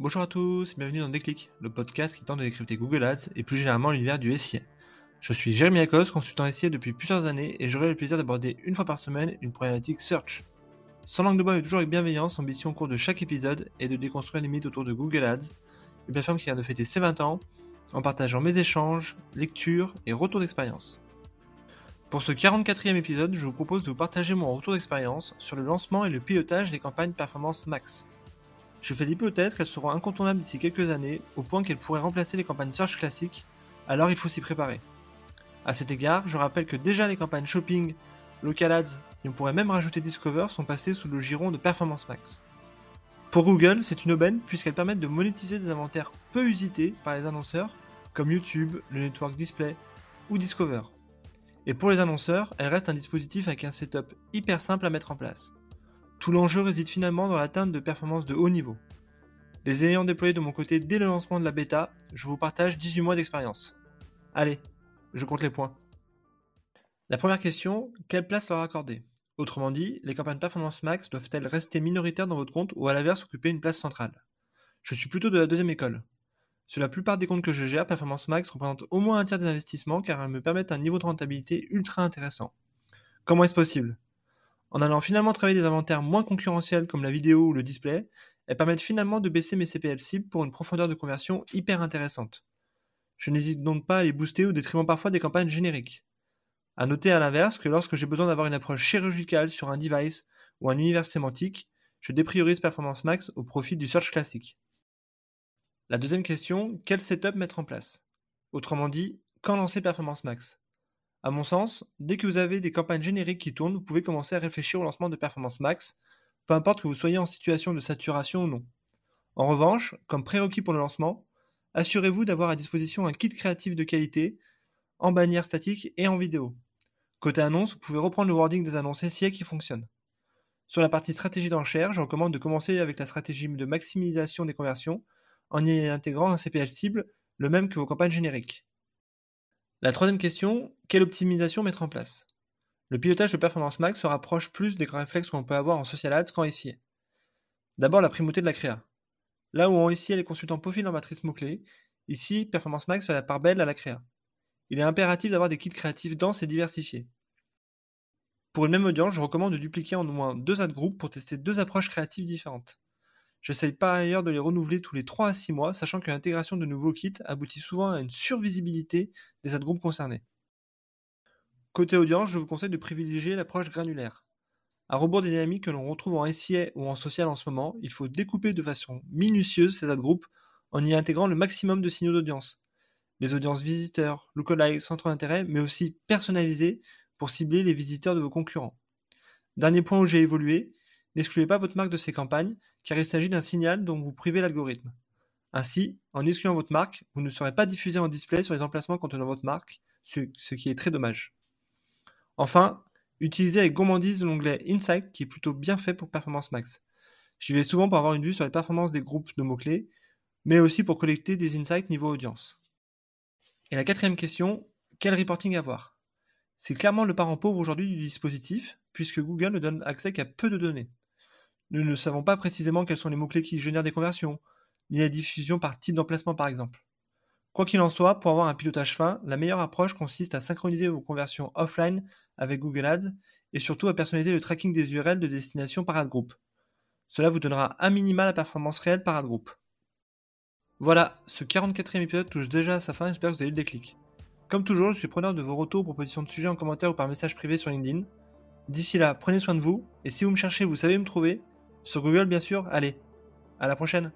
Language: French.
Bonjour à tous bienvenue dans Déclic, le podcast qui tente de décrypter Google Ads et plus généralement l'univers du SIA. Je suis Jérémy Akos, consultant SIA depuis plusieurs années et j'aurai le plaisir d'aborder une fois par semaine une problématique search. Sans langue de bois mais toujours avec bienveillance, ambition au cours de chaque épisode est de déconstruire les mythes autour de Google Ads, une plateforme qui vient de fêter ses 20 ans, en partageant mes échanges, lectures et retours d'expérience. Pour ce 44e épisode, je vous propose de vous partager mon retour d'expérience sur le lancement et le pilotage des campagnes Performance Max. Je fais l'hypothèse qu'elles seront incontournables d'ici quelques années, au point qu'elles pourraient remplacer les campagnes search classiques, alors il faut s'y préparer. A cet égard, je rappelle que déjà les campagnes shopping, local ads, et on pourrait même rajouter Discover, sont passées sous le giron de Performance Max. Pour Google, c'est une aubaine puisqu'elles permettent de monétiser des inventaires peu usités par les annonceurs, comme YouTube, le Network Display ou Discover. Et pour les annonceurs, elles restent un dispositif avec un setup hyper simple à mettre en place. Tout l'enjeu réside finalement dans l'atteinte de performances de haut niveau. Les ayant déployés de mon côté dès le lancement de la bêta, je vous partage 18 mois d'expérience. Allez, je compte les points. La première question, quelle place leur accorder? Autrement dit, les campagnes Performance Max doivent-elles rester minoritaires dans votre compte ou à l'inverse occuper une place centrale? Je suis plutôt de la deuxième école. Sur la plupart des comptes que je gère, Performance Max représente au moins un tiers des investissements car elles me permettent un niveau de rentabilité ultra intéressant. Comment est-ce possible? En allant finalement travailler des inventaires moins concurrentiels comme la vidéo ou le display, elles permettent finalement de baisser mes CPL cibles pour une profondeur de conversion hyper intéressante. Je n'hésite donc pas à les booster au détriment parfois des campagnes génériques. A noter à l'inverse que lorsque j'ai besoin d'avoir une approche chirurgicale sur un device ou un univers sémantique, je dépriorise Performance Max au profit du search classique. La deuxième question, quel setup mettre en place? Autrement dit, quand lancer Performance Max? À mon sens, dès que vous avez des campagnes génériques qui tournent, vous pouvez commencer à réfléchir au lancement de Performance Max, peu importe que vous soyez en situation de saturation ou non. En revanche, comme prérequis pour le lancement, assurez-vous d'avoir à disposition un kit créatif de qualité, en bannière statique et en vidéo. Côté annonce, vous pouvez reprendre le wording des annonces SIA qui fonctionnent. Sur la partie stratégie d'enchère, je recommande de commencer avec la stratégie de maximisation des conversions en y intégrant un CPL cible, le même que vos campagnes génériques. La troisième question, quelle optimisation mettre en place? Le pilotage de Performance Max se rapproche plus des réflexes qu'on peut avoir en social ads qu'en SIA. D'abord la primauté de la créa. Là où en SIA les consultants peaufinent leur matrice mot-clé, ici Performance Max fait la part belle à la créa. Il est impératif d'avoir des kits créatifs denses et diversifiés. Pour une même audience, je recommande de dupliquer en au moins deux ad groupes pour tester deux approches créatives différentes. J'essaye par ailleurs de les renouveler tous les 3 à 6 mois, sachant que l'intégration de nouveaux kits aboutit souvent à une survisibilité des ad groupes concernés. Côté audience, je vous conseille de privilégier l'approche granulaire. À rebours des dynamiques que l'on retrouve en SIA ou en social en ce moment, il faut découper de façon minutieuse ces ad groupes en y intégrant le maximum de signaux d'audience. Les audiences visiteurs, lookalikes, centres d'intérêt, mais aussi personnalisées pour cibler les visiteurs de vos concurrents. Dernier point où j'ai évolué, n'excluez pas votre marque de ces campagnes car il s'agit d'un signal dont vous privez l'algorithme. Ainsi, en excluant votre marque, vous ne serez pas diffusé en display sur les emplacements contenant votre marque, ce, qui est très dommage. Enfin, utilisez avec gourmandise l'onglet Insight qui est plutôt bien fait pour Performance Max. J'y vais souvent pour avoir une vue sur les performances des groupes de mots-clés, mais aussi pour collecter des insights niveau audience. Et la quatrième question, quel reporting avoir? C'est clairement le parent pauvre aujourd'hui du dispositif, puisque Google ne donne accès qu'à peu de données. Nous ne savons pas précisément quels sont les mots-clés qui génèrent des conversions, ni la diffusion par type d'emplacement par exemple. Quoi qu'il en soit, pour avoir un pilotage fin, la meilleure approche consiste à synchroniser vos conversions offline avec Google Ads et surtout à personnaliser le tracking des URL de destination par ad group. Cela vous donnera un minima la performance réelle par ad group. Voilà, ce 44e épisode touche déjà à sa fin, j'espère que vous avez eu le déclic. Comme toujours, je suis preneur de vos retours, propositions de sujets en commentaire ou par message privé sur LinkedIn. D'ici là, prenez soin de vous, et si vous me cherchez, vous savez me trouver, sur Google, bien sûr. Allez, à la prochaine